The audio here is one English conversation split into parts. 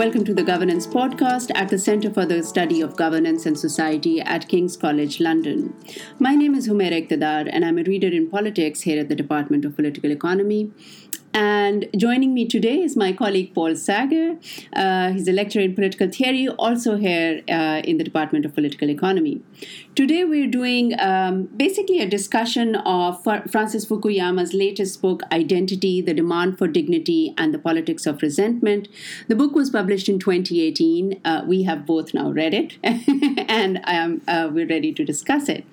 Welcome to the Governance Podcast at the Centre for the Study of Governance and Society at King's College London. My name is Humeira Iqtidar, and I'm a reader in politics here at the Department of Political Economy. And joining me today is my colleague Paul Sagar. Uh, he's a lecturer in political theory, also here uh, in the Department of Political Economy. Today, we're doing um, basically a discussion of Francis Fukuyama's latest book, Identity The Demand for Dignity and the Politics of Resentment. The book was published in 2018. Uh, we have both now read it, and um, we're ready to discuss it.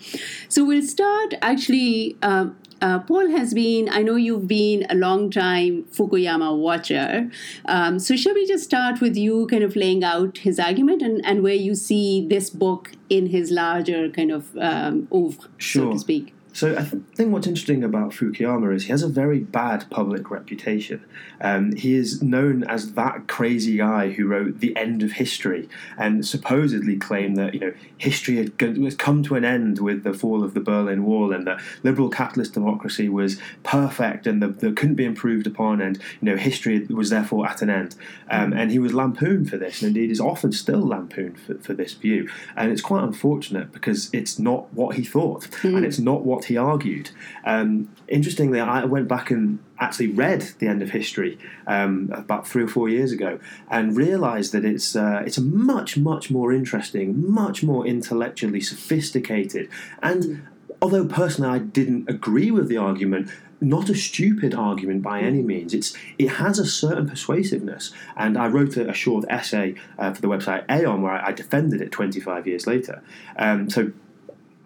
So, we'll start actually um, uh, Paul has been, I know you've been a long time Fukuyama watcher. Um, so, shall we just start with you kind of laying out his argument and, and where you see this book in his larger kind of um, oeuvre, sure. so to speak? So I think what's interesting about Fukuyama is he has a very bad public reputation. Um, he is known as that crazy guy who wrote The End of History and supposedly claimed that you know history had come to an end with the fall of the Berlin Wall and that liberal capitalist democracy was perfect and that, couldn't be improved upon and you know history was therefore at an end. Um, and he was lampooned for this and indeed is often still lampooned for, for this view. And it's quite unfortunate because it's not what he thought mm. and it's not what he argued. Um, interestingly, I went back and actually read The End of History um, about three or four years ago and realised that it's uh, it's a much much more interesting, much more intellectually sophisticated, and although personally I didn't agree with the argument. Not a stupid argument by any means. It's it has a certain persuasiveness, and I wrote a, a short essay uh, for the website Aeon where I, I defended it 25 years later. Um, so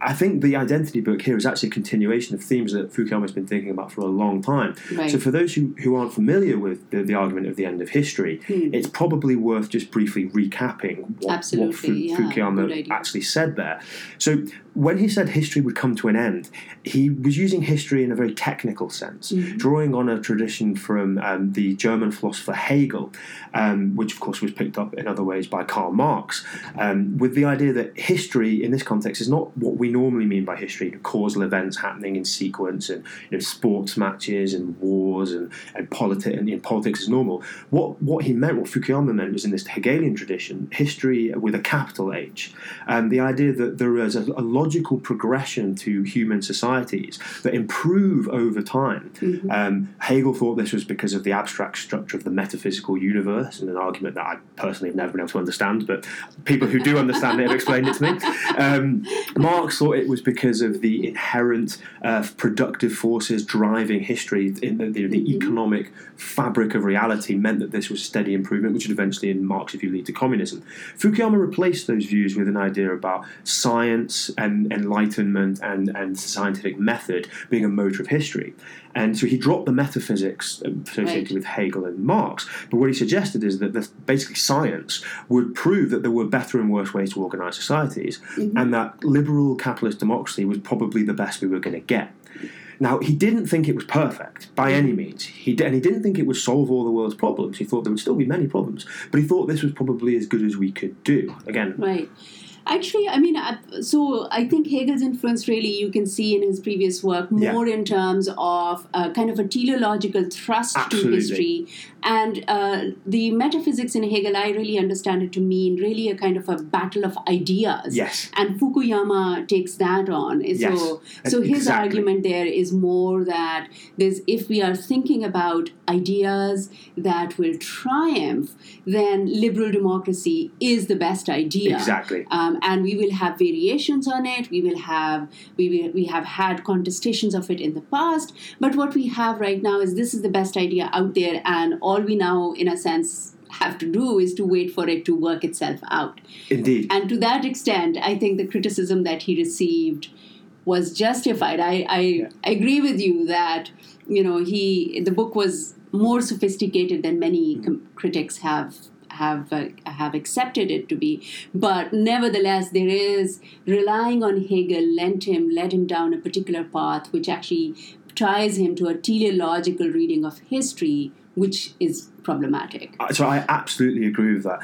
I think the identity book here is actually a continuation of themes that Fukuyama has been thinking about for a long time. Right. So, for those who, who aren't familiar with the, the argument of the end of history, hmm. it's probably worth just briefly recapping what, what Fu- yeah, Fukuyama actually said there. So, when he said history would come to an end, he was using history in a very technical sense, mm-hmm. drawing on a tradition from um, the German philosopher Hegel, um, which of course was picked up in other ways by Karl Marx, um, with the idea that history in this context is not what we normally mean by history causal events happening in sequence and you know, sports matches and wars and, and, politi- and you know, politics is normal. What, what he meant, what Fukuyama meant, was in this Hegelian tradition, history with a capital H, and the idea that there is a, a logical progression to human societies that improve over time. Mm-hmm. Um, Hegel thought this was because of the abstract structure of the metaphysical universe, and an argument that I personally have never been able to understand, but people who do understand it have explained it to me. Um, Marx thought it was because of the inherent uh, productive forces driving history in the, the, the mm-hmm. economic fabric of reality meant that this was steady improvement, which would eventually, in Marx's view, lead to communism. Fukuyama replaced those views with an idea about science and and enlightenment and, and scientific method being a motor of history. And so he dropped the metaphysics associated right. with Hegel and Marx. But what he suggested is that basically science would prove that there were better and worse ways to organize societies, mm-hmm. and that liberal capitalist democracy was probably the best we were going to get. Now, he didn't think it was perfect by any means. He and he didn't think it would solve all the world's problems. He thought there would still be many problems, but he thought this was probably as good as we could do. Again, right. Actually, I mean, so I think Hegel's influence really you can see in his previous work more yeah. in terms of uh, kind of a teleological thrust Absolutely. to history. And uh, the metaphysics in Hegel, I really understand it to mean really a kind of a battle of ideas. Yes. And Fukuyama takes that on. Yes. So, so his exactly. argument there is more that there's if we are thinking about ideas that will triumph, then liberal democracy is the best idea. Exactly. Um, um, and we will have variations on it. We will have we will, we have had contestations of it in the past, but what we have right now is this is the best idea out there, and all we now, in a sense, have to do is to wait for it to work itself out. Indeed. And to that extent, I think the criticism that he received was justified. I I, yeah. I agree with you that you know he the book was more sophisticated than many mm-hmm. com- critics have have uh, have accepted it to be. But nevertheless, there is relying on Hegel lent him led him down a particular path, which actually ties him to a teleological reading of history, which is problematic. Uh, so I absolutely agree with that.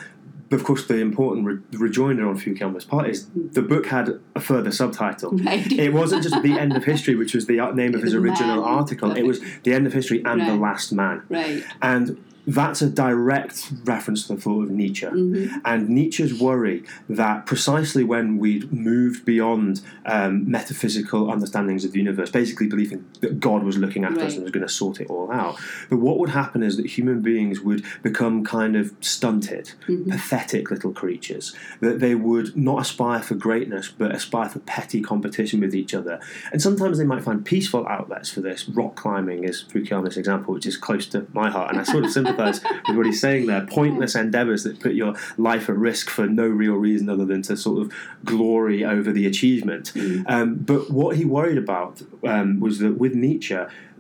but of course, the important re- rejoinder on Fukuyama's part is the book had a further subtitle. Right. It wasn't just The End of History, which was the uh, name of his The original Man. article. It was The End of History and The Last Man. Right. And that's a direct reference to the thought of Nietzsche. Mm-hmm. And Nietzsche's worry that precisely when we'd moved beyond um, metaphysical understandings of the universe, basically believing that God was looking after us and was going to sort it all out, that what would happen is that human beings would become kind of stunted, Mm-hmm. pathetic little creatures, that they would not aspire for greatness but aspire for petty competition with each other. And sometimes they might find peaceful outlets for this. Rock climbing is Fukuyama's example, which is close to my heart, and I sort of sympathise with what he's saying there. Pointless endeavours that put your life at risk for no real reason other than to sort of glory over the achievement. Um, but what he worried about um, was that with Nietzsche,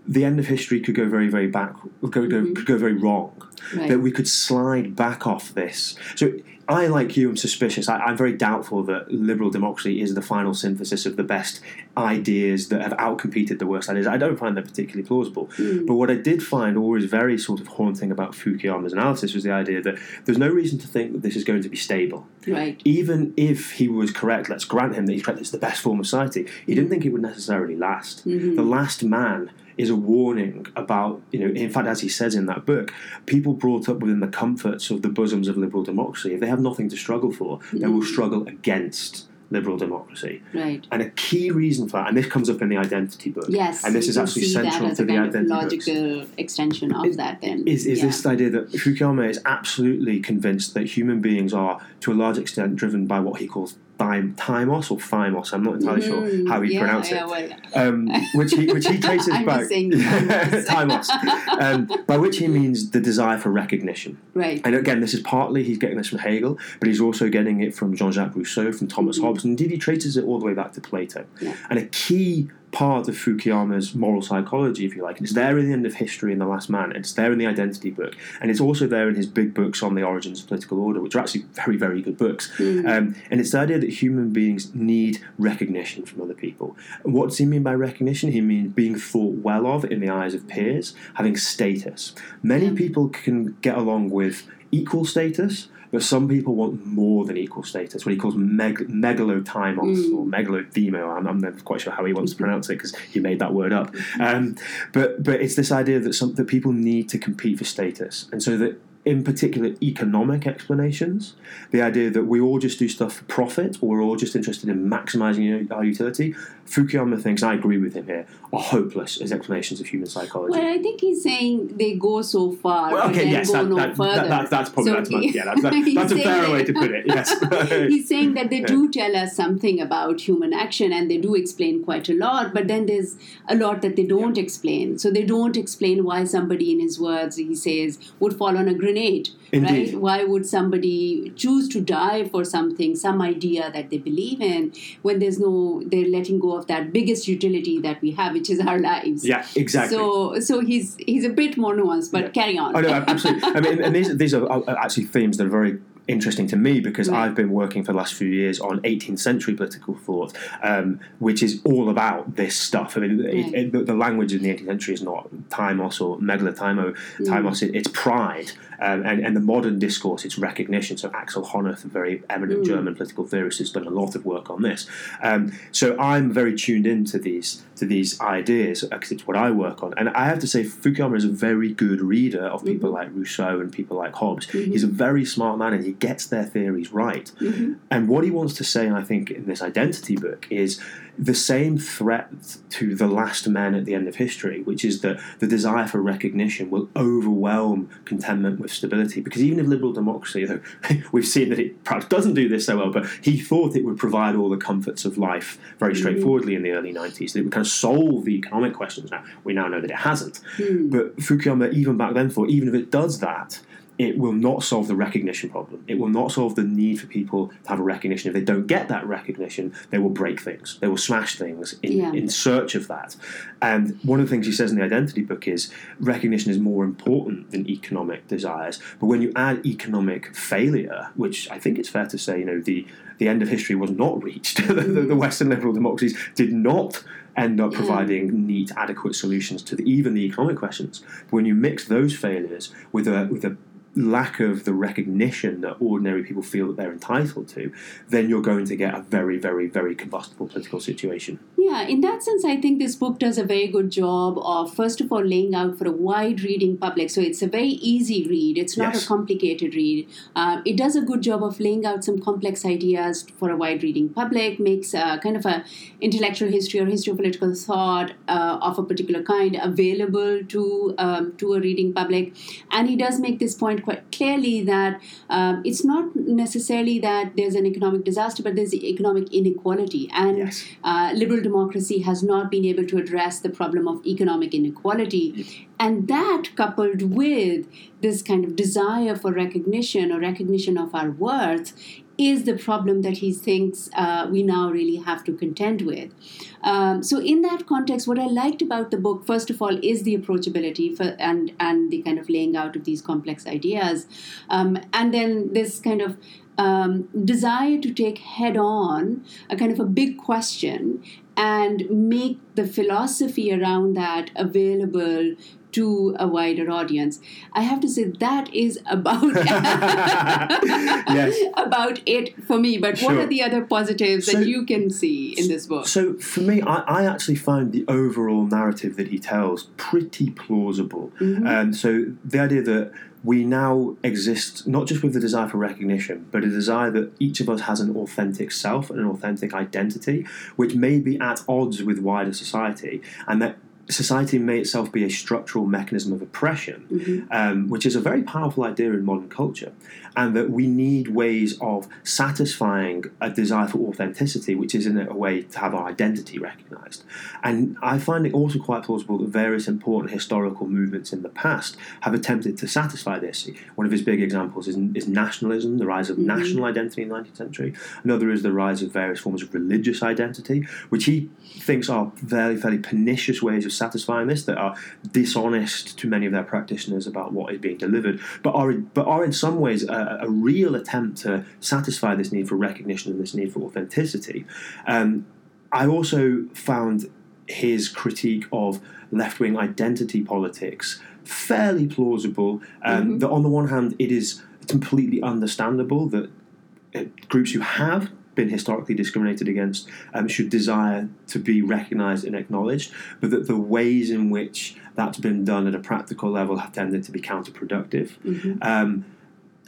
the end of history could go very, very back, go, go, could go very wrong. Right. That we could slide back off this. So I, like you, am suspicious. I, I'm very doubtful that liberal democracy is the final synthesis of the best ideas that have outcompeted the worst ideas. I don't find that particularly plausible. Hmm. But what I did find always very sort of haunting about Fukuyama's analysis was the idea that there's no reason to think that this is going to be stable Right. even if he was correct, let's grant him that he's correct, it's the best form of society, he didn't hmm. think it would necessarily last. Mm-hmm. The last man is a warning about, you know, in fact, as he says in that book, people brought up within the comforts of the bosoms of liberal democracy, if they have nothing to struggle for, they will mm. struggle against liberal democracy. Right. And a key reason for that, and this comes up in the identity book, Yes. and this is actually central to the identity books logical extension of that. Then is, is Yeah. this idea that Fukuyama is absolutely convinced that human beings are, to a large extent, driven by what he calls thymos or thymos. I'm not entirely Mhm. sure how he yeah, pronounces yeah, it. Well, Um, which he which he traces back thymos. um, by which he means the desire for recognition. right. And again, this is partly he's getting this from Hegel, but he's also getting it from Jean-Jacques Rousseau, from Thomas Hobbes, and indeed he traces it all the way back to Plato. Mm-hmm. Yeah. And a key part of Fukuyama's moral psychology, if you like, and it's there in the end of history in The Last Man, it's there in the identity book, and it's also there in his big books on the origins of political order, which are actually very, very good books. Um, and it's the idea that human beings need recognition from other people. And what does he mean by recognition? He means being thought well of in the eyes of peers, having status. Many people can get along with equal status, but some people want more than equal status, what he calls meg- megalotimos or hmm. megalodemo. I'm, I'm never quite sure how he wants to hmm. pronounce it because he made that word up. Hmm. Um, but but it's this idea that some that people need to compete for status, and so that in particular economic explanations, the idea that we all just do stuff for profit or we're all just interested in maximizing our utility, Fukuyama thinks, and I agree with him here, are hopeless as explanations of human psychology. Well, I think he's saying they go so far, Well, okay, yes, go that, no that, further. that, that- that's probably So that's, much, he- yeah, that's, that, that's a fairer way to put it. Yes, He's saying that they do tell us something about human action and they do explain quite a lot, but then there's a lot that they don't explain. So they don't explain why somebody, in his words, he says, would fall on a grenade. Indeed. Right? Why would somebody choose to die for something, some idea that they believe in, when there's no, they're letting go of that biggest utility that we have, which is our lives. yeah, exactly. So, so he's he's a bit more nuanced, but carry on. Oh no, absolutely. I mean, and these these are uh, actually themes that are very interesting to me because Right. I've been working for the last few years on 18th century political thought, um, which is all about this stuff. I mean, Right. it, the, the language in the 18th century is not thymos or megalotymo, thymos. It, it's pride, um, and and the modern discourse, it's recognition. So Axel Honneth, a very eminent mm. German political theorist, has done a lot of work on this. Um, so I'm very tuned into these to these ideas uh, because it's what I work on. And I have to say, Fukuyama is a very good reader of mm-hmm. people like Rousseau and people like Hobbes. Mm-hmm. He's a very smart man and he gets their theories right. Mm-hmm. And what he wants to say, and I think in this identity book, is the same threat to the last men at the end of history, which is that the desire for recognition will overwhelm contentment with stability. Because even if liberal democracy, though we've seen that it perhaps doesn't do this so well, but he thought it would provide all the comforts of life very hmm. straightforwardly in the early 90s, that it would kind of solve the economic questions. Now, we now know that it hasn't. Hmm. But Fukuyama, even back then, thought even if it does that, it will not solve the recognition problem. It will not solve the need for people to have a recognition. If they don't get that recognition, they will break things. They will smash things in, Yeah. in search of that. And one of the things he says in the identity book is recognition is more important than economic desires. But when you add economic failure, which I think it's fair to say, you know, the, the end of history was not reached. the, the, Western liberal democracies did not end up Yeah. providing neat, adequate solutions to the, even the economic questions. But When you mix those failures with a with a lack of the recognition that ordinary people feel that they're entitled to, then you're going to get a very, very, very combustible political situation. Yeah, in that sense, I think this book does a very good job of, first of all, laying out for a wide reading public. So it's a very easy read, it's not yes. a complicated read. Uh, it does a good job of laying out some complex ideas for a wide reading public, makes a, kind of a intellectual history or history of political thought uh, of a particular kind available to, um, to a reading public. And he does make this point quite clearly that um, it's not necessarily that there's an economic disaster, but there's economic inequality. And yes. uh, liberal democracy has not been able to address the problem of economic inequality. And that, coupled with this kind of desire for recognition or recognition of our worth, is the problem that he thinks uh, we now really have to contend with. Um, so, in that context, what I liked about the book, first of all, is the approachability for, and and the kind of laying out of these complex ideas, um, and then this kind of um, desire to take head on a kind of a big question and make the philosophy around that available to a wider audience. I have to say that is about yes. about it for me. But sure. what are the other positives so, that you can see in this book? So for me, I, I, actually find the overall narrative that he tells pretty plausible. Mm-hmm. Um, so the idea that we now exist not just with the desire for recognition, but a desire that each of us has an authentic self and an authentic identity, which may be at odds with wider society, and that society may itself be a structural mechanism of oppression, mm-hmm. um, which is a very powerful idea in modern culture, and that we need ways of satisfying a desire for authenticity, which is in a way to have our identity recognized. And I find it also quite plausible that various important historical movements in the past have attempted to satisfy this. One of his big examples is, is nationalism, the rise of mm-hmm. national identity in the 19th century. Another is the rise of various forms of religious identity, which he thinks are very, fairly pernicious ways of satisfying this that are dishonest to many of their practitioners about what is being delivered, but are but are in some ways a, a real attempt to satisfy this need for recognition and this need for authenticity. Um, I also found his critique of left wing identity politics fairly plausible. Um, mm-hmm. That on the one hand, it is completely understandable that uh, groups who have been historically discriminated against um, should desire to be recognised and acknowledged, but that the ways in which that's been done at a practical level have tended to be counterproductive. Mm-hmm. Um,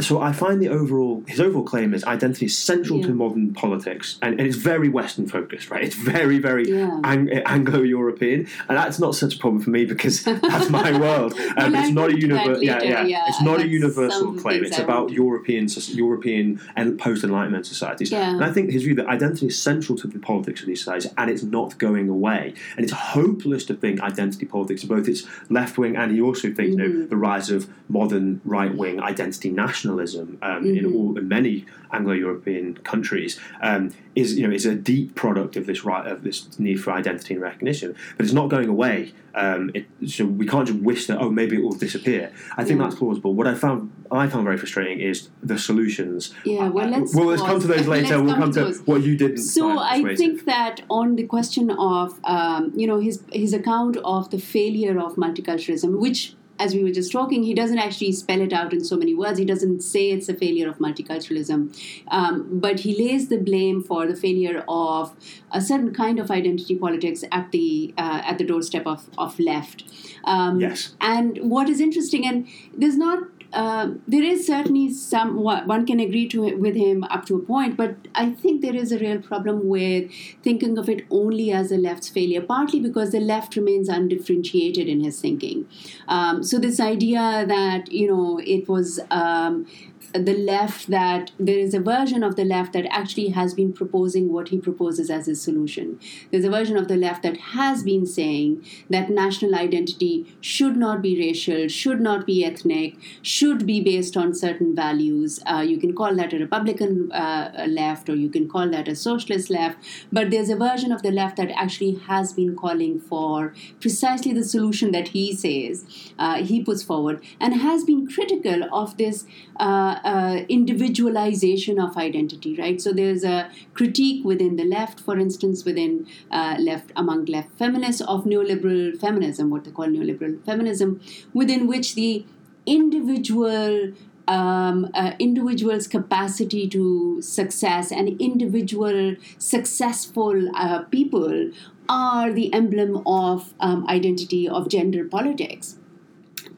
so I find the overall his overall claim is identity is central yeah. to modern politics, and, and, it's very Western focused, right? It's very very yeah. ang- Anglo European, and that's not such a problem for me because that's my world. Um, it's not a universal, yeah, yeah, yeah, It's not a universal claim. It's about European European and post Enlightenment societies, and I think his view that identity is central to the politics of these societies, and it's not going away, and it's hopeless to think identity politics, both its left wing and he also thinks mm-hmm. you know mm-hmm. the rise of modern right wing identity nationalism nationalism um, mm-hmm. in all in many Anglo-European countries um, is you know is a deep product of this right of this need for identity and recognition, but it's not going away. Um, it, so we can't just wish that oh maybe it will disappear. I think yeah. that's plausible. What I found I found very frustrating is the solutions. Yeah, well let's, well, let's come to those later. we'll come, to, to what you didn't. So I think that on the question of um, you know his his account of the failure of multiculturalism, which as we were just talking, he doesn't actually spell it out in so many words. He doesn't say it's a failure of multiculturalism, um, but he lays the blame for the failure of a certain kind of identity politics at the uh, at the doorstep of of left. Um, yes. And what is interesting, and there's not uh, there is certainly some one can agree to with him up to a point, but I think there is a real problem with thinking of it only as a left's failure. Partly because the left remains undifferentiated in his thinking. Um, so this idea that you know it was um, the left that there is a version of the left that actually has been proposing what he proposes as his solution. There's a version of the left that has been saying that national identity should not be racial, should not be ethnic, should be based on certain values. Uh, you can call that a Republican uh, left or you can call that a socialist left, but there's a version of the left that actually has been calling for precisely the solution that he says uh, he puts forward and has been critical of this uh, uh, individualization of identity, right? So there's a critique within the left, for instance, within uh, left among left feminists of neoliberal feminism, what they call neoliberal feminism, within which the individual um, uh, individuals' capacity to success and individual successful uh, people are the emblem of um, identity of gender politics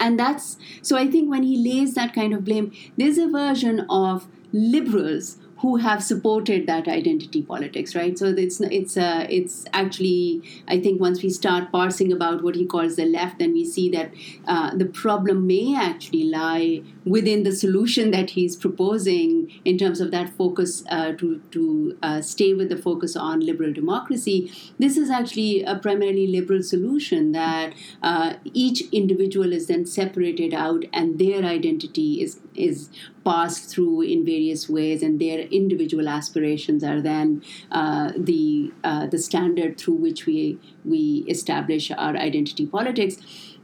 and that's so i think when he lays that kind of blame there's a version of liberals who have supported that identity politics, right? So it's it's uh, it's actually I think once we start parsing about what he calls the left, then we see that uh, the problem may actually lie within the solution that he's proposing in terms of that focus uh, to to uh, stay with the focus on liberal democracy. This is actually a primarily liberal solution that uh, each individual is then separated out and their identity is is passed through in various ways, and their individual aspirations are then uh, the uh, the standard through which we we establish our identity politics.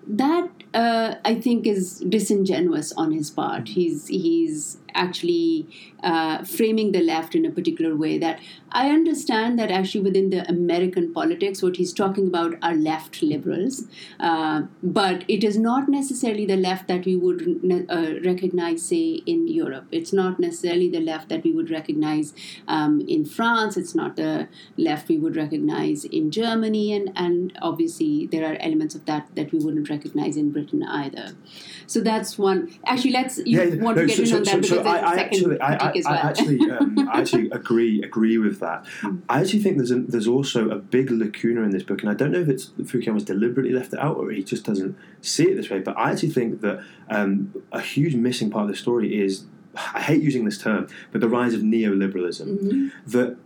That uh, I think is disingenuous on his part. He's he's actually uh, framing the left in a particular way that I understand that actually within the American politics, what he's talking about are left liberals, uh, but it is not necessarily the left that we would uh, recognize, say, in Europe. It's not necessarily the left that we would recognize um, in France. It's not the left we would recognize in Germany, and and obviously there are elements of that that we wouldn't recognize in Britain either. So that's one. Actually, let's you yeah, want no, to get so, in so, on that so, because I, I actually, I, I, well. Actually, um, I actually agree agree with that. Hmm. I actually think there's a, there's also a big lacuna in this book, and I don't know if it's Fukuyama's deliberately left it out or he just doesn't see it this way. But I actually think that um, a huge missing part of the story is I hate using this term, but the rise of neoliberalism. Mm-hmm. That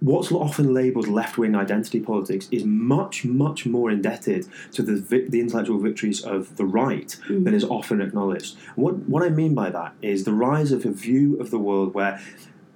what's often labelled left wing identity politics is much, much more indebted to the, the intellectual victories of the right mm. than is often acknowledged. What, what I mean by that is the rise of a view of the world where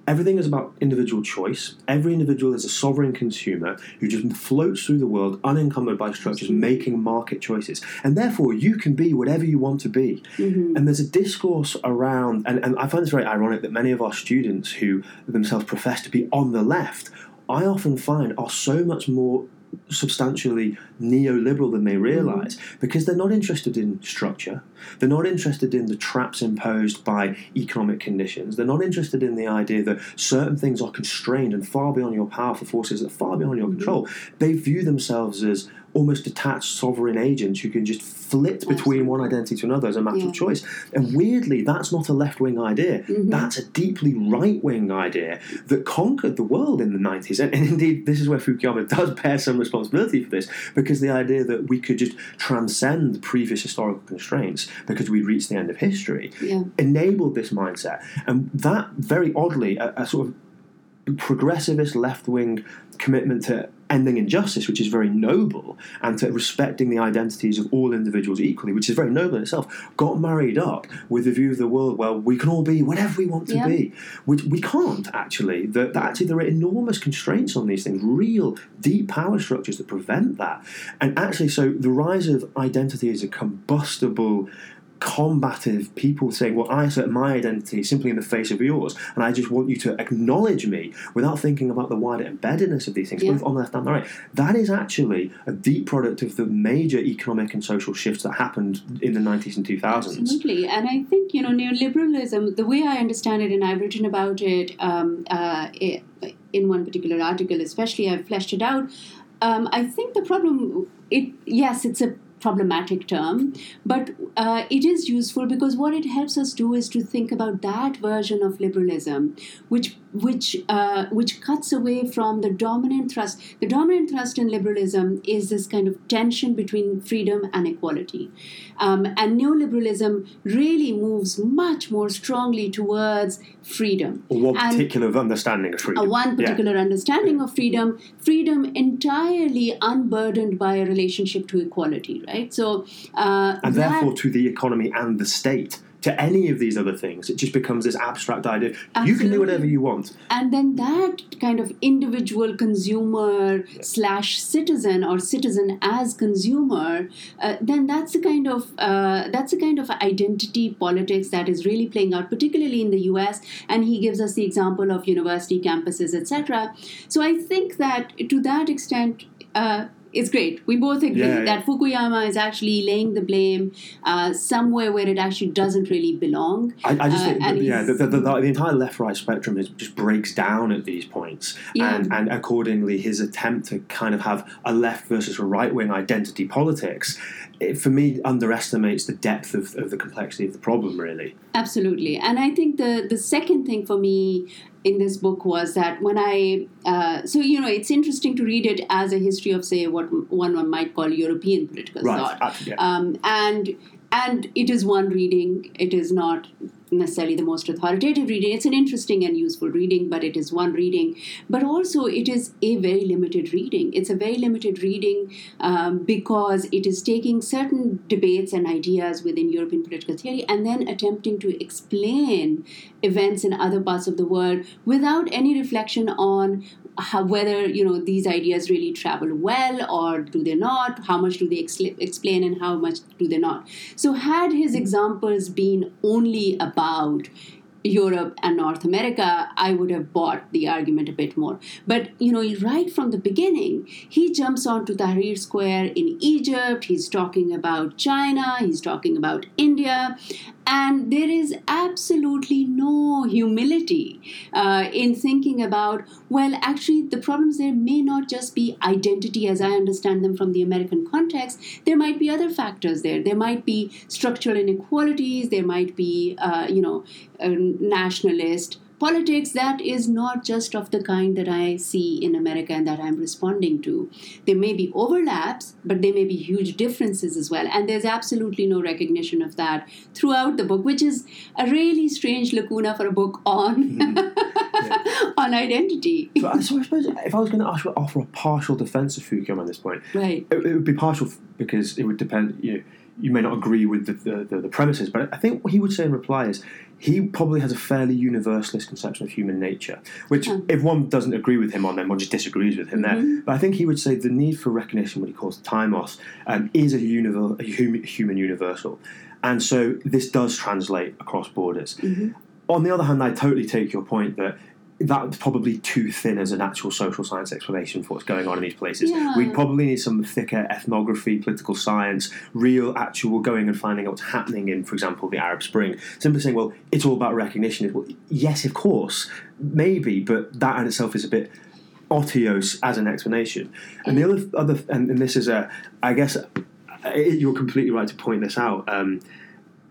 Everything is about individual choice. Every individual is a sovereign consumer who just floats through the world unencumbered by structures, making market choices. And therefore, you can be whatever you want to be. Mm-hmm. And there's a discourse around, and, and I find this very ironic that many of our students who themselves profess to be on the left I often find are so much more substantially neoliberal than they realize mm. because they're not interested in structure. They're not interested in the traps imposed by economic conditions. They're not interested in the idea that certain things are constrained and far beyond your power for forces, that far beyond your mm-hmm. control. They view themselves as almost detached sovereign agents who can just flit between one identity to another as a matter yeah. of choice. And weirdly, that's not a left wing idea. Mm-hmm. That's a deeply right wing idea that conquered the world in the 90s. And, and, indeed, this is where Fukuyama does bear some responsibility for this, because the idea that we could just transcend previous historical constraints because we reached the end of history yeah. enabled this mindset. And that, very oddly, a, a sort of progressivist left wing commitment to ending injustice, which is very noble, and to respecting the identities of all individuals equally, which is very noble in itself, got married up with the view of the world where we can all be whatever we want to yeah. be, which we can't actually. That, that actually there are enormous constraints on these things, real deep power structures that prevent that. And actually, so the rise of identity as a combustible combative people saying, Well, I assert my identity simply in the face of yours, and I just want you to acknowledge me without thinking about the wider embeddedness of these things, yeah. both on the left and the right. That is actually a deep product of the major economic and social shifts that happened in the 90s and 2000s. Absolutely. And I think, you know, neoliberalism, the way I understand it, and I've written about it, um, uh, in one particular article, especially, I've fleshed it out. Um, I think the problem, it yes, it's a problematic term, but uh, it is useful because what it helps us do is to think about that version of liberalism, which which uh, which cuts away from the dominant thrust. The dominant thrust in liberalism is this kind of tension between freedom and equality, um, and neoliberalism really moves much more strongly towards freedom. Or one and particular understanding of freedom. one particular yeah. understanding of freedom, freedom entirely unburdened by a relationship to equality, right? So, uh, and that, therefore to the economy and the state to any of these other things. It just becomes this abstract idea. Absolutely. You can do whatever you want. And then that kind of individual consumer yeah. slash citizen or citizen as consumer, uh, then that's the kind of uh, that's the kind of identity politics that is really playing out, particularly in the U.S. And he gives us the example of university campuses, etc. So I think that to that extent. Uh, it's great. We both agree Yeah, yeah. that Fukuyama is actually laying the blame uh, somewhere where it actually doesn't really belong. I, I just Uh, think, yeah, the, the, the, the entire left-right spectrum is, just breaks down at these points, Yeah. and and accordingly, his attempt to kind of have a left versus a right-wing identity politics, it, for me, underestimates the depth of, of the complexity of the problem. Really, Absolutely. And I think the, the second thing for me in this book was that when I, uh, so, you know, it's interesting to read it as a history of, say, what one might call European political right? thought. yeah. Um, and and it is one reading. It is not necessarily the most authoritative reading. It's an interesting and useful reading, but it is one reading. But also, it is a very limited reading. It's a very limited reading um, because it is taking certain debates and ideas within European political theory and then attempting to explain events in other parts of the world without any reflection on how, whether you know these ideas really travel well or do they not how much do they expl- explain and how much do they not so had his examples been only about Europe and North America, I would have bought the argument a bit more. But you know, right from the beginning, he jumps onto Tahrir Square in Egypt. He's talking about China. He's talking about India, and there is absolutely no humility uh, in thinking about. Well, actually, the problems there may not just be identity, as I understand them from the American context. There might be other factors there. There might be structural inequalities. There might be, uh, you know, nationalist politics that is not just of the kind that I see in America and that I'm responding to. There may be overlaps, but there may be huge differences as well. And there's absolutely no recognition of that throughout the book, which is a really strange lacuna for a book on mm-hmm. on identity. So, I- so I suppose if I was going to ask, offer a partial defense of Fukuyama at this point, Right. it, it would be partial because it would depend. You know, you may not agree with the, the, the, the premises, but I think what he would say in reply is he probably has a fairly universalist conception of human nature, which, Hmm. if one doesn't agree with him on, then one just disagrees with him there. Mhm. But I think he would say the need for recognition, what he calls thymos, um, is a, univer- a human, human universal. And so this does translate across borders. Mhm. On the other hand, I totally take your point that that's probably too thin as an actual social science explanation for what's going on in these places. Yeah. We probably need some thicker ethnography, political science, real, actual going and finding out what's happening in, for example, the Arab Spring. Simply saying, well, it's all about recognition. Well, yes, of course, maybe, but that in itself is a bit otiose as an explanation. And the other, other and, and this is a, I guess, you're completely right to point this out. Um,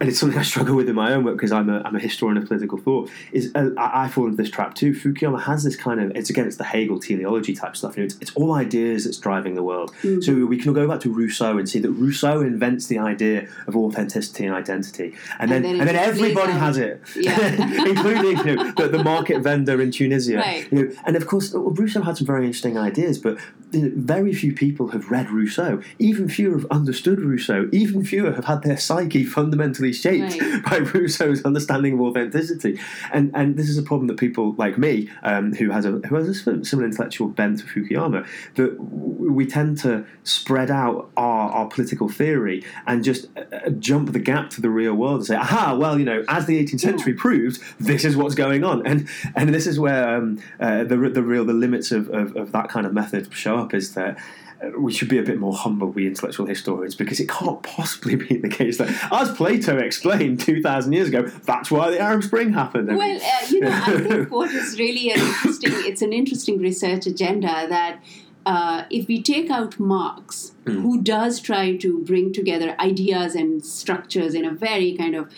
and it's something I struggle with in my own work because I'm a, I'm a historian of political thought. Is uh, I, I fall into this trap too. Fukuyama has this kind of it's again it's the Hegel teleology type stuff. You know, it's, it's all ideas that's driving the world. So we can go back to Rousseau and see that Rousseau invents the idea of authenticity and identity, and then And and then then, it just everybody has it, Yeah. including you know, the, the market vendor in Tunisia. Right. You know, and of course, well, Rousseau had some very interesting ideas, but you know, very few people have read Rousseau. Even fewer have understood Rousseau. Even fewer have had their psyche fundamentally shaped Right. by Rousseau's understanding of authenticity. And and this is a problem that people like me, um, who has a who has a similar intellectual bent to Fukuyama, that we tend to spread out our, our political theory and just uh, jump the gap to the real world and say, aha, well, you know, as the 18th century proved, this is what's going on. And and this is where um, uh, the the real the limits of, of, of that kind of method show up is that uh, we should be a bit more humble, we intellectual historians, because it can't possibly be the case that, as Plato explained 2,000 years ago, that's why the Arab Spring happened. I Well, uh, you know, I think what is really an interesting, it's an interesting research agenda that uh, if we take out Marx, who does try to bring together ideas and structures in a very kind of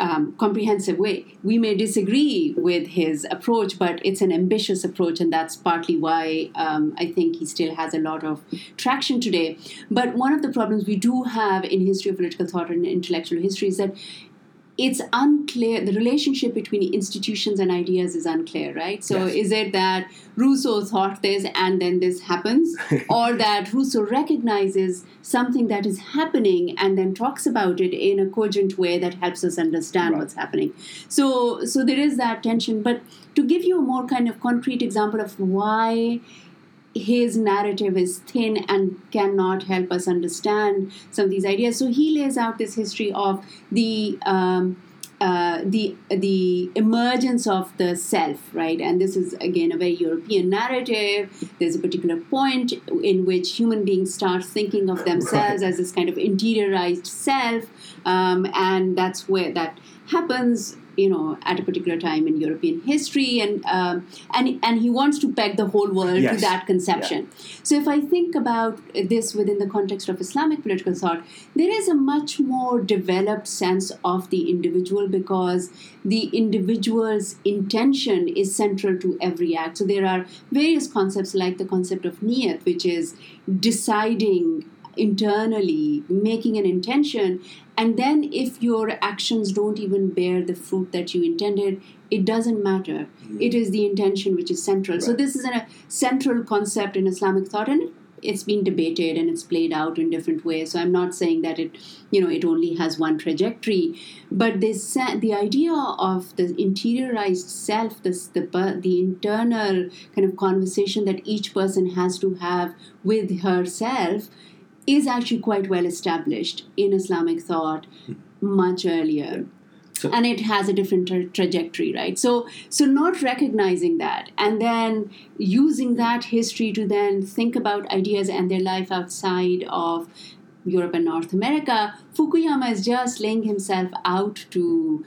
um, comprehensive way. We may disagree with his approach, but it's an ambitious approach, and that's partly why um, I think he still has a lot of traction today. But one of the problems we do have in history of political thought and intellectual history is that it's unclear the relationship between institutions and ideas is unclear right so Yes. is it that rousseau thought this and then this happens or that rousseau recognizes something that is happening and then talks about it in a cogent way that helps us understand Right. what's happening so so there is that tension but to give you a more kind of concrete example of why his narrative is thin and cannot help us understand some of these ideas. So he lays out this history of the um, uh, the the emergence of the self, right? And this is again a very European narrative. There's a particular point in which human beings start thinking of themselves right. as this kind of interiorized self, um, and that's where that happens you know at a particular time in European history, and um, and and he wants to peg the whole world yes. to that conception. Yeah. So if I think about this within the context of Islamic political thought, there is a much more developed sense of the individual because the individual's intention is central to every act. So there are various concepts like the concept of niyat, which is deciding internally, making an intention, and then if your actions don't even bear the fruit that you intended, it doesn't matter. Mm. It is the intention which is central. Right. So this is a central concept in Islamic thought, and it's been debated and it's played out in different ways. So I'm not saying that it, you know, it only has one trajectory, but this the idea of the interiorized self, this the the internal kind of conversation that each person has to have with herself is actually quite well established in Islamic thought hmm. much earlier. So, and it has a different tra- trajectory right so so not recognizing that and then using that history to then think about ideas and their life outside of Europe and North America, Fukuyama is just laying himself out to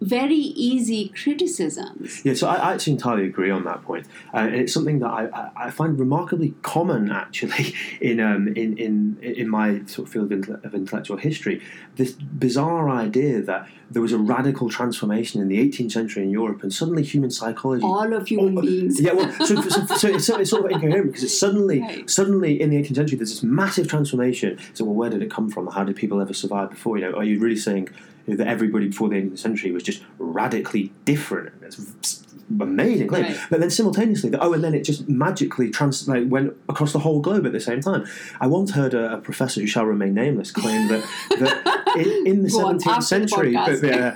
very easy criticisms. Yeah, so I, I actually entirely agree on that point, uh, and it's something that I, I, find remarkably common actually in um, in, in in my sort of field of intellectual history. This bizarre idea that there was a radical transformation in the 18th century in Europe, and suddenly human psychology, all of human oh, beings, yeah, well, so, so, so it's, it's, sort of incoherent because it's suddenly right. suddenly in the 18th century there's this massive transformation. So, well, where did it come from? How did people ever survive before? You know, are you really saying you know, that everybody before the 18th century was just radically different. It's amazing claim. Right. But then simultaneously, the, oh, and then it just magically trans- like, went across the whole globe at the same time. I once heard a, a professor who shall remain nameless claim that, that in, in the 17th century, but, uh,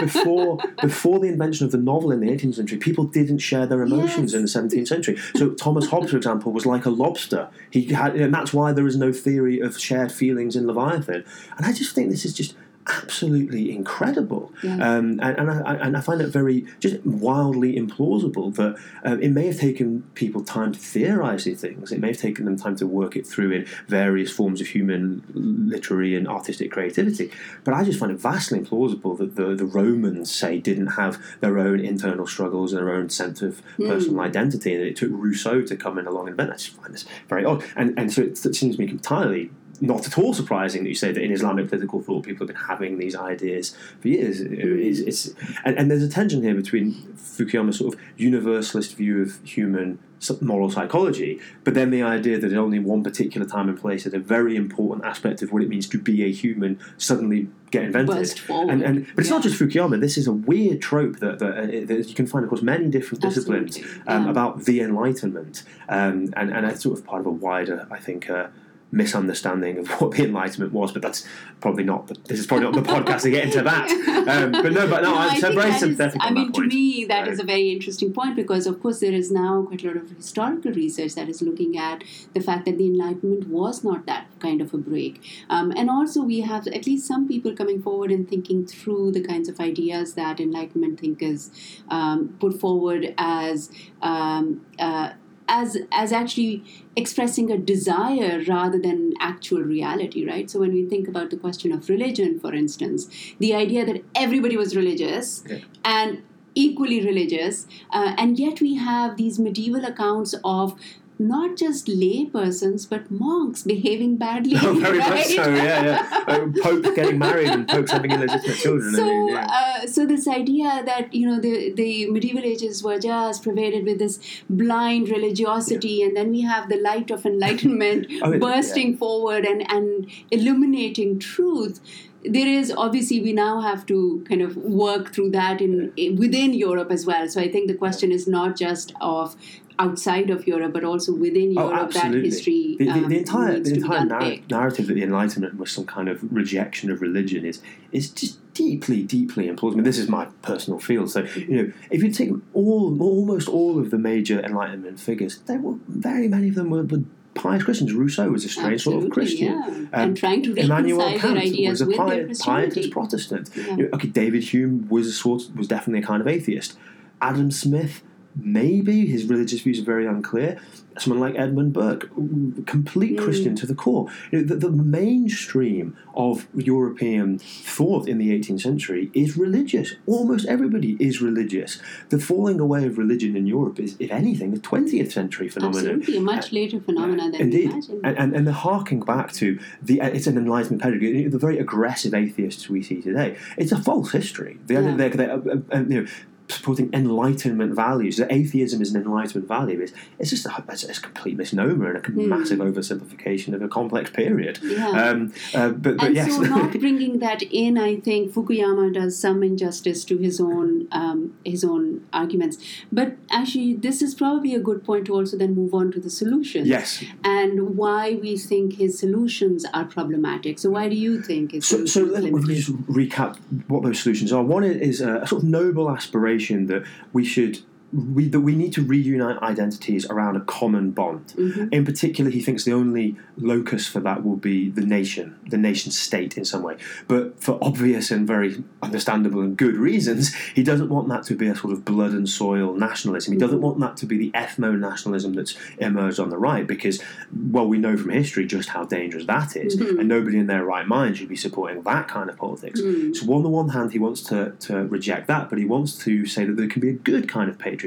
before before the invention of the novel in the 18th century, people didn't share their emotions yes. in the 17th century. So Thomas Hobbes, for example, was like a lobster. He had, and that's why there is no theory of shared feelings in Leviathan. And I just think this is just absolutely incredible. Yeah. Um, and, and, I, and I find it very, just wildly implausible that um, it may have taken people time to theorize these things. It may have taken them time to work it through in various forms of human literary and artistic creativity. But I just find it vastly implausible that the, the Romans, say, didn't have their own internal struggles and their own sense of mm. personal identity. And it took Rousseau to come in along and invent. I just find this very odd. And, and so it, it seems to me entirely not at all surprising that you say that in Islamic political thought people have been having these ideas for years. It's, it's, and, and, there's a tension here between Fukuyama's sort of universalist view of human moral psychology, but then the idea that at only one particular time and place that a very important aspect of what it means to be a human suddenly get invented. And, and, but it's yeah. not just Fukuyama. This is a weird trope that, that, uh, that you can find across many different disciplines um, yeah. about the Enlightenment, um, and and it's sort of part of a wider, I think. Uh, misunderstanding of what the Enlightenment was, but that's probably not. The, this is probably not the podcast to get into that. Um, but no, but no, no I'm so very sympathetic. I mean, to me, that right. is a very interesting point because, of course, there is now quite a lot of historical research that is looking at the fact that the Enlightenment was not that kind of a break, um, and also we have at least some people coming forward and thinking through the kinds of ideas that Enlightenment thinkers um, put forward as. Um, uh, as as actually expressing a desire rather than actual reality right so when we think about the question of religion for instance the idea that everybody was religious okay. and equally religious uh, and yet we have these medieval accounts of not just lay persons but monks behaving badly. Oh, very right? much so. Yeah, yeah. Uh, Pope getting married and popes having illegitimate children. So, I mean, yeah. uh, so this idea that you know the the medieval ages were just pervaded with this blind religiosity, yeah. and then we have the light of enlightenment oh, bursting yeah. forward and and illuminating truth there is obviously we now have to kind of work through that in, within Europe as well. So I think the question is not just of outside of Europe, but also within oh, Europe, oh, that history. The, the, um, the entire, the entire narr- narrative that the Enlightenment was some kind of rejection of religion is is just deeply, deeply implausible. This is my personal field. So you know, if you take all almost all of the major Enlightenment figures, they were very many of them were, were pious Christians. Rousseau was a strange sort of Christian. yeah. Um, And trying to Immanuel their Kant ideas was a with their pious, Protestant. Yeah. You know, okay, David Hume was a sort was definitely a kind of atheist. Adam Smith, maybe his religious views are very unclear. Someone like Edmund Burke, complete Mm. Christian to the core. You know, the, the mainstream of European thought in the 18th century is religious. Almost everybody is religious. The falling away of religion in Europe is, if anything, a 20th century phenomenon. Absolutely, a much later phenomenon than we Indeed, and, and and they're harking back to the it's an enlightenment pedigree. The very aggressive atheists we see today. It's a false history. The Yeah. they're, they're uh, uh, you know, supporting enlightenment values. That atheism is an enlightenment value is it's just a, it's, a complete misnomer and a Hmm. massive oversimplification of a complex period. Yeah. Um, uh, but but and yes, so not bringing that in, I think Fukuyama does some injustice to his own um, his own arguments. But actually, this is probably a good point to also then move on to the solutions. yes. And why we think his solutions are problematic. So why do you think his So, so let me just recap what those solutions are. One is a sort of noble aspiration that we should. We, that we need to reunite identities around a common bond. Mhm. In particular, he thinks the only locus for that will be the nation, the nation state in some way. But for obvious and very understandable and good reasons, he doesn't want that to be a sort of blood and soil nationalism. He doesn't want that to be the ethno nationalism that's emerged on the right because, well, we know from history just how dangerous that is, Mhm. and nobody in their right mind should be supporting that kind of politics. Mm. So, on the one hand, he wants to, to reject that, but he wants to say that there can be a good kind of patriotism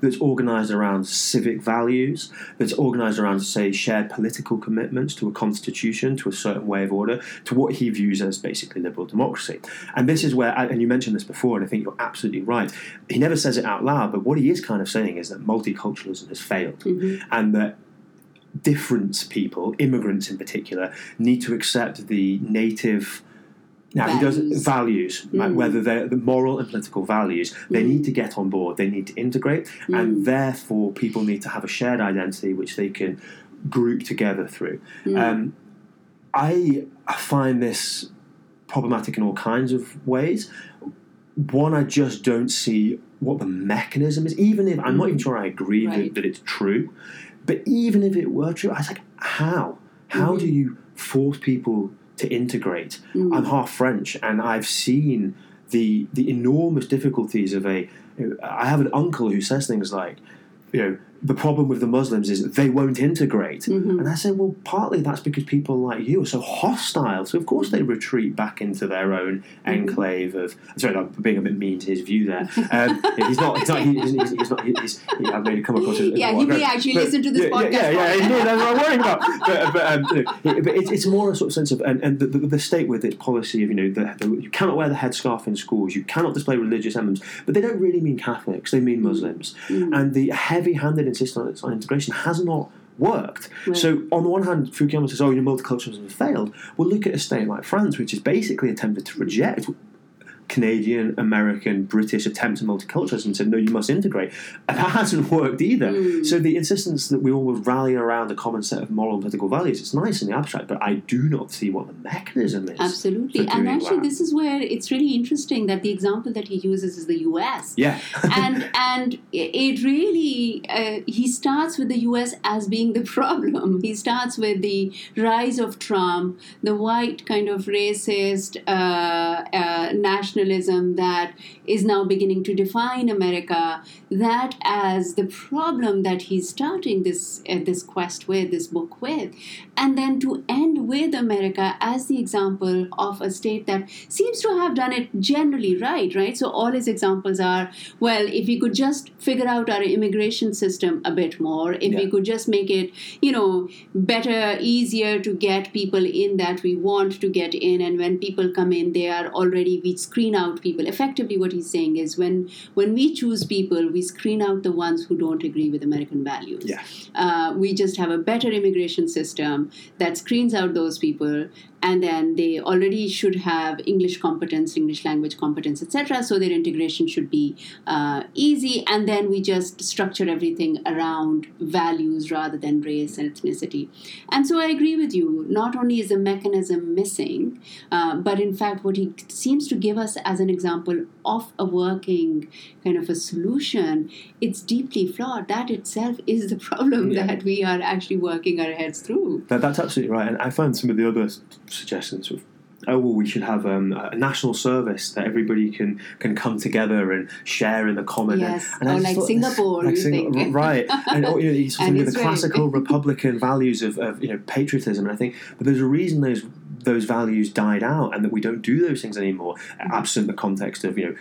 that's organised around civic values, that's organised around, say, shared political commitments to a constitution, to a certain way of order, to what he views as basically liberal democracy. And this is where, and you mentioned this before, and I think you're absolutely right. He never says it out loud, but what he is kind of saying is that multiculturalism has failed, Mhm. and that different people, immigrants in particular, need to accept the native. Now he does values, like Mm. whether they're the moral and political values. They Mm. need to get on board. They need to integrate, Mm. and therefore people need to have a shared identity which they can group together through. Mm. Um, I find this problematic in all kinds of ways. One, I just don't see what the mechanism is. Even if I'm not even sure I agree Mm. Right. that, that it's true, but even if it were true, I was like, how? How Mhm. do you force people to integrate? Mm. I'm half French, and I've seen the the enormous difficulties of a. I have an uncle who says things like, you know, the problem with the Muslims is they won't integrate. Mhm. And I say, well, partly that's because people like you are so hostile. So of course they retreat back into their own Mm-hmm. enclave of. Sorry, I'm being a bit mean to his view there. Um, he's not. He's not. He's, he's, he's not. He's, he, I've made it come across as. Yeah, he may actually but- listen to this yeah, podcast. Yeah, yeah, for- indeed. That's what I'm worrying about. But, but, um, you know, but it's, it's more a sort of sense of and, and the, the, the state with its policy of you know the, the, you cannot wear the headscarf in schools, you cannot display religious emblems, but they don't really mean Catholics. They mean Muslims, Mm. and the heavy-handed insistence on integration has not worked. Right. So on the one hand, Fukuyama says, "Oh, your multiculturalism has failed." Well, look at a state like France, which has basically attempted to reject Canadian, American, British attempts at multiculturalism and said, no, you must integrate. And that hasn't worked either. Mm. So the insistence that we all would rally around a common set of moral and political values, it's nice in the abstract, but I do not see what the mechanism is. Absolutely. And actually, that. this is where it's really interesting that the example that he uses is the US. Yeah. and and it really uh, he starts with the U.S. as being the problem. He starts with the rise of Trump, the white kind of racist uh, uh, nationalism that is now beginning to define America. That as the problem that he's starting this uh, this quest with, this book with, and then to end with America as the example of a state that seems to have done it generally right. Right. So all his examples are well, if we could just figure out our immigration system a bit more, if we could just make it, you know, better, easier to get people in that we want to get in, and when people come in, they are already we screen out people. Effectively, what he's saying is when when we choose people, we screen out the ones who don't agree with American values. Yeah. Uh, we just have a better immigration system that screens out those people and then they already should have english competence english language competence etc so their integration should be uh, easy. And then we just structure everything around values rather than race and ethnicity. And so i agree with you. Not only is the mechanism missing uh, but in fact what he seems to give us as an example of a working kind of a solution, it's deeply flawed. That itself is the problem Yeah. that we are actually working our heads through. That, that's absolutely right. And I found some of the other suggestions of, oh, well, we should have um, a national service that everybody can can come together and share in the common. Yes. and I Or like thought Singapore, like you Sing- think. right? And oh, you know, sort of the classical Republican values of, of you know patriotism. And I think, but there's a reason those those values died out, and that we don't do those things anymore, absent the context of you know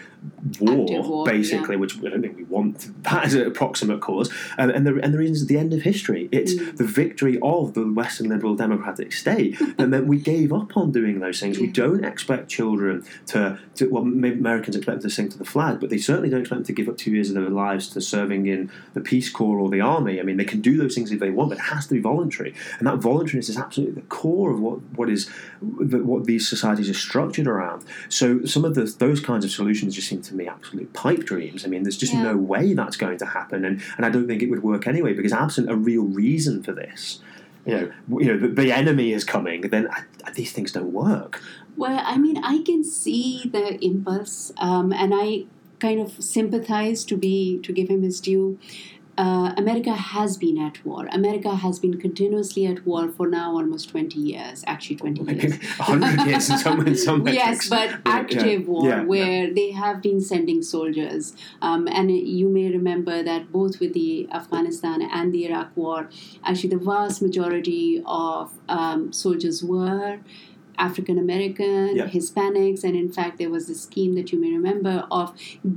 war, war, basically, which I don't think we want that as an approximate cause. Um, and the and the reason is the end of history. It's Mm. the victory of the Western liberal democratic state that meant we gave up on doing those things. We don't expect children to, to well, maybe Americans expect them to sing to the flag, but they certainly don't expect them to give up two years of their lives to serving in the Peace Corps or the army. I mean, they can do those things if they want, but it has to be voluntary, and that voluntariness is absolutely the core of what what is what these societies are structured around. So some of the, those kinds of solutions just seem to me absolute pipe dreams. I mean, there's just Yeah. no way that's going to happen, and, and I don't think it would work anyway because absent a real reason for this, you know, you know, the, the enemy is coming. Then I, I- these things don't work. Well, I mean, I can see the impulse, um, and I kind of sympathize to be to give him his due. Uh, America has been at war. America has been continuously at war for now almost twenty years. Actually, twenty Maybe years. hundred years in some in some yes, but Yeah, active yeah, war yeah. where they have been sending soldiers. Um, and you may remember that both with the Afghanistan and the Iraq war, actually the vast majority of um, soldiers were. African American, Yeah. Hispanics, and in fact, there was a scheme that you may remember of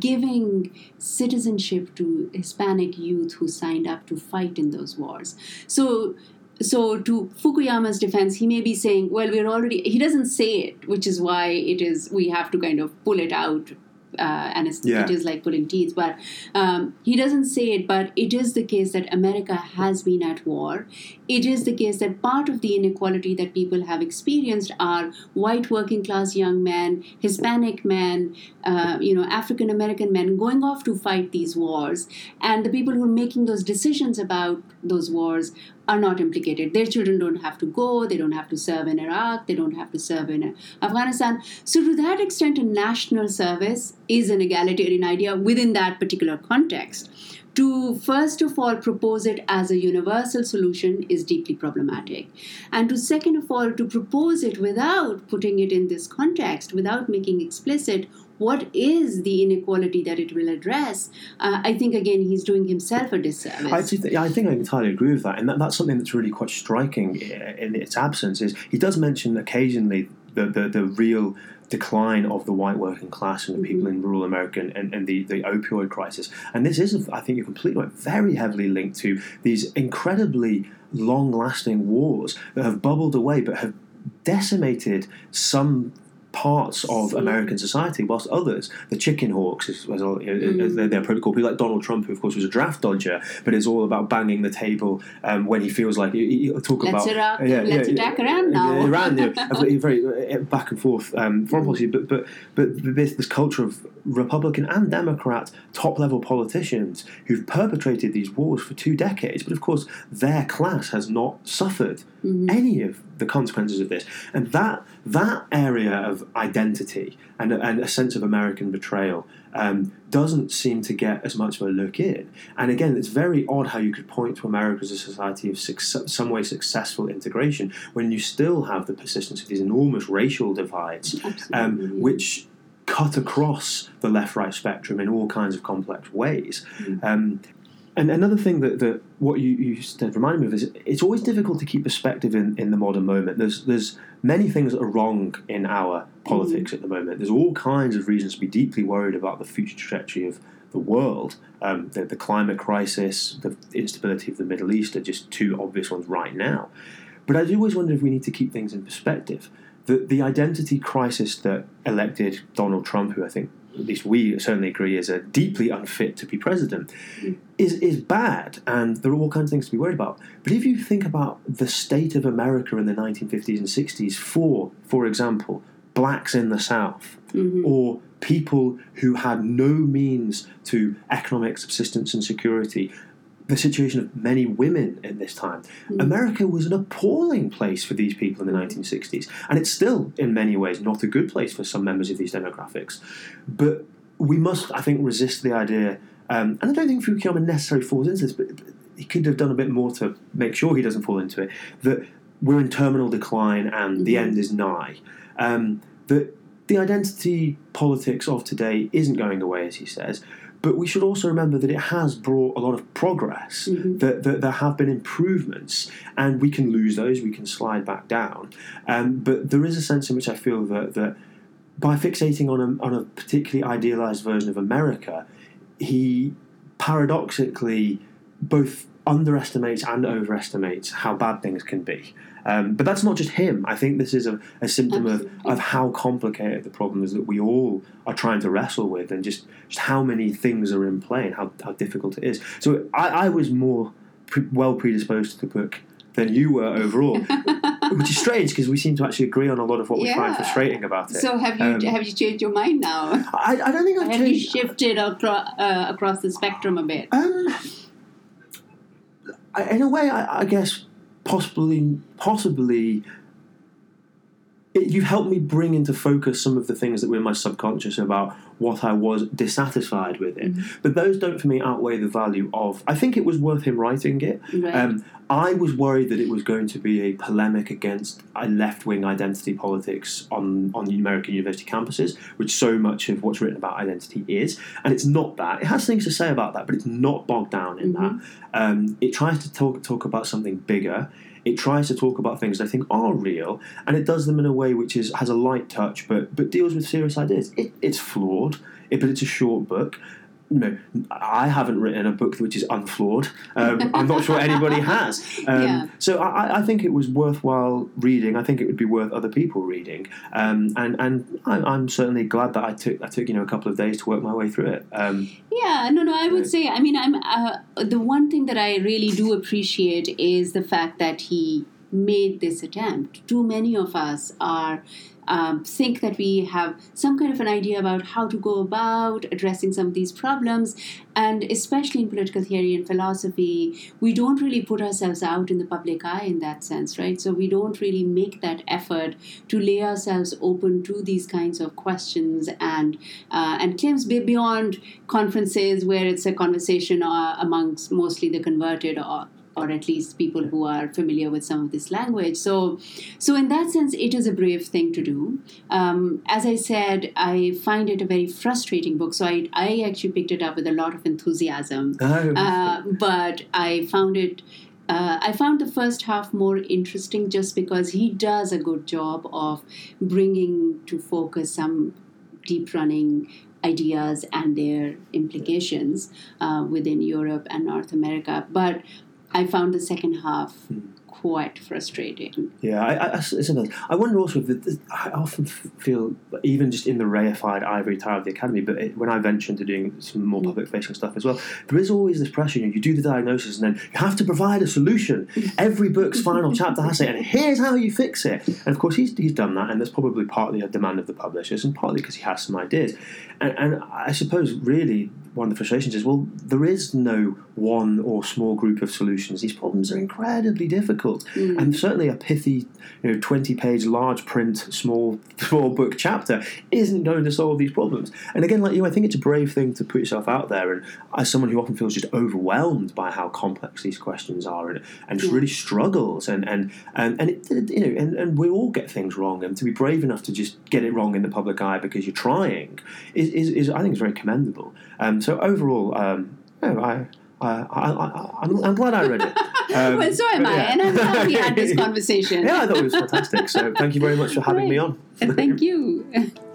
giving citizenship to Hispanic youth who signed up to fight in those wars. So, so to Fukuyama's defense, he may be saying, "Well, we're already." He doesn't say it, which is why it is we have to kind of pull it out. Uh, and it's, Yeah. it is like pulling teeth, but um, he doesn't say it. But it is the case that America has been at war. It is the case that part of the inequality that people have experienced are white working class young men, Hispanic men, uh, you know, African American men going off to fight these wars, and the people who are making those decisions about those wars are not implicated. Their children don't have to go, they don't have to serve in Iraq, they don't have to serve in Afghanistan. So, to that extent, a national service is an egalitarian idea within that particular context. To first of all propose it as a universal solution is deeply problematic. And to second of all, to propose it without putting it in this context, without making explicit what is the inequality that it will address, uh, I think again he's doing himself a disservice. I, th- I think I entirely agree with that, and that, that's something that's really quite striking in its absence. Is he does mention occasionally the, the, the real decline of the white working class and the people in mm-hmm. rural America and, and, the, the opioid crisis, and this is, I think, you're completely right, very heavily linked to these incredibly long-lasting wars that have bubbled away, but have decimated some parts of American society, whilst others, the chicken hawks, as, as, all- you as they're, they're probably called, people like Donald Trump, who of course was a draft dodger, but it's all about banging the table um, when he feels like he'll talk Let's about let's attack Iran now. Yeah, Iran, you very, uh, back and forth um, foreign policy, but but but this this culture of Republican and Democrat top level politicians who've perpetrated these wars for two decades, but of course their class has not suffered any of the consequences of this, and that that area of identity and, and a sense of American betrayal um, doesn't seem to get as much of a look in. And again, it's very odd how you could point to America as a society of success, some way successful integration when you still have the persistence of these enormous racial divides, um, which cut across the left-right spectrum in all kinds of complex ways. Um, and another thing that, that what you, you said reminded me of is it's always difficult to keep perspective in, in the modern moment. There's there's many things that are wrong in our politics at the moment. There's all kinds of reasons to be deeply worried about the future trajectory of the world. Um, the, the climate crisis, the instability of the Middle East are just two obvious ones right now. But I do always wonder if we need to keep things in perspective. The, the identity crisis that elected Donald Trump, who I think at least we certainly agree is a deeply unfit to be president, mm. is is bad, and there are all kinds of things to be worried about. But if you think about the state of America in the 1950s and 60s, for for example, blacks in the South, mm-hmm. or people who had no means to economic subsistence and security, the situation of many women in this time. America was an appalling place for these people in the 1960s, and it's still, in many ways, not a good place for some members of these demographics. But we must, I think, resist the idea. Um, and I don't think Fukuyama necessarily falls into this, but, he could have done a bit more to make sure he doesn't fall into it. That we're in terminal decline and the Mhm. end is nigh. Um, that the identity politics of today isn't going away, as he says. But we should also remember that it has brought a lot of progress. Mhm. That, that there have been improvements, and we can lose those. We can slide back down. Um, but there is a sense in which I feel that that by fixating on a, on a particularly idealized version of America, he paradoxically both underestimates and overestimates how bad things can be. Um, but that's not just him. I think this is a, a symptom of, Absolutely. of how complicated the problem is that we all are trying to wrestle with and just, just how many things are in play and how, how difficult it is. So I, I was more pre- well predisposed to the book than you were overall, which is strange because we seem to actually agree on a lot of what we find frustrating about it. So have you Um, have you changed your mind now? I, I don't think I've Have you shifted across uh, across the spectrum a bit? Um, I, in a way, I, I guess possibly, possibly, it, you've helped me bring into focus some of the things that were in my subconscious about what I was dissatisfied with it. But those don't, for me, outweigh the value of. I think it was worth him writing it. Right. Um, I was worried that it was going to be a polemic against a left-wing identity politics on on the American university campuses, which so much of what's written about identity is, and it's not that. It has things to say about that, but it's not bogged down in that. Um, it tries to talk talk about something bigger. It tries to talk about things I think are real, and it does them in a way which is has a light touch, but but deals with serious ideas. It, it's flawed, it, but it's a short book. You know, I haven't written a book which is unflawed. Um, I'm not sure anybody has. Um, Yeah. So I, I think it was worthwhile reading. I think it would be worth other people reading. Um, and and I, I'm certainly glad that I took I took you know a couple of days to work my way through it. Um, Yeah, no, no. I would say. I mean, I'm uh, the one thing that I really do appreciate is the fact that he made this attempt. Too many of us are. Um, think that we have some kind of an idea about how to go about addressing some of these problems, and especially in political theory and philosophy, we don't really put ourselves out in the public eye in that sense, right? So we don't really make that effort to lay ourselves open to these kinds of questions and uh, and claims beyond conferences where it's a conversation uh, amongst mostly the converted or or at least people who are familiar with some of this language. So, so in that sense, it is a brave thing to do. Um, as I said, I find it a very frustrating book. So I, I actually picked it up with a lot of enthusiasm, oh, uh, but I found it. Uh, I found the first half more interesting just because he does a good job of bringing to focus some deep running ideas and their implications uh, within Europe and North America. But I found the second half hmm. Quite frustrating. Yeah, I, I, another. I wonder also if the, I often feel even just in the reified ivory tower of the academy, but it, when I venture into doing some more public facing stuff as well, there is always this pressure. You, know, you do the diagnosis and then you have to provide a solution. Every book's final chapter has to, say, and here's how you fix it. And of course, he's he's done that, and that's probably partly a demand of the publishers, and partly because he has some ideas. And, and I suppose really one of the frustrations is well, there is no one or small group of solutions. These problems are incredibly difficult, and certainly a pithy, you know, twenty-page large print small small book chapter isn't going to solve these problems. And again, like you, I think it's a brave thing to put yourself out there. And as someone who often feels just overwhelmed by how complex these questions are, and and just Yeah. really struggles, and and and and it, you know, and, and we all get things wrong, and to be brave enough to just get it wrong in the public eye because you're trying is, is, is I think is very commendable. Um, so overall, um, no, I. I, I, I, I'm, I'm glad I read it. Um, well, so am I, yeah. and I'm glad we had this conversation. yeah, I thought it was fantastic. So thank you very much for having me on. Thank you.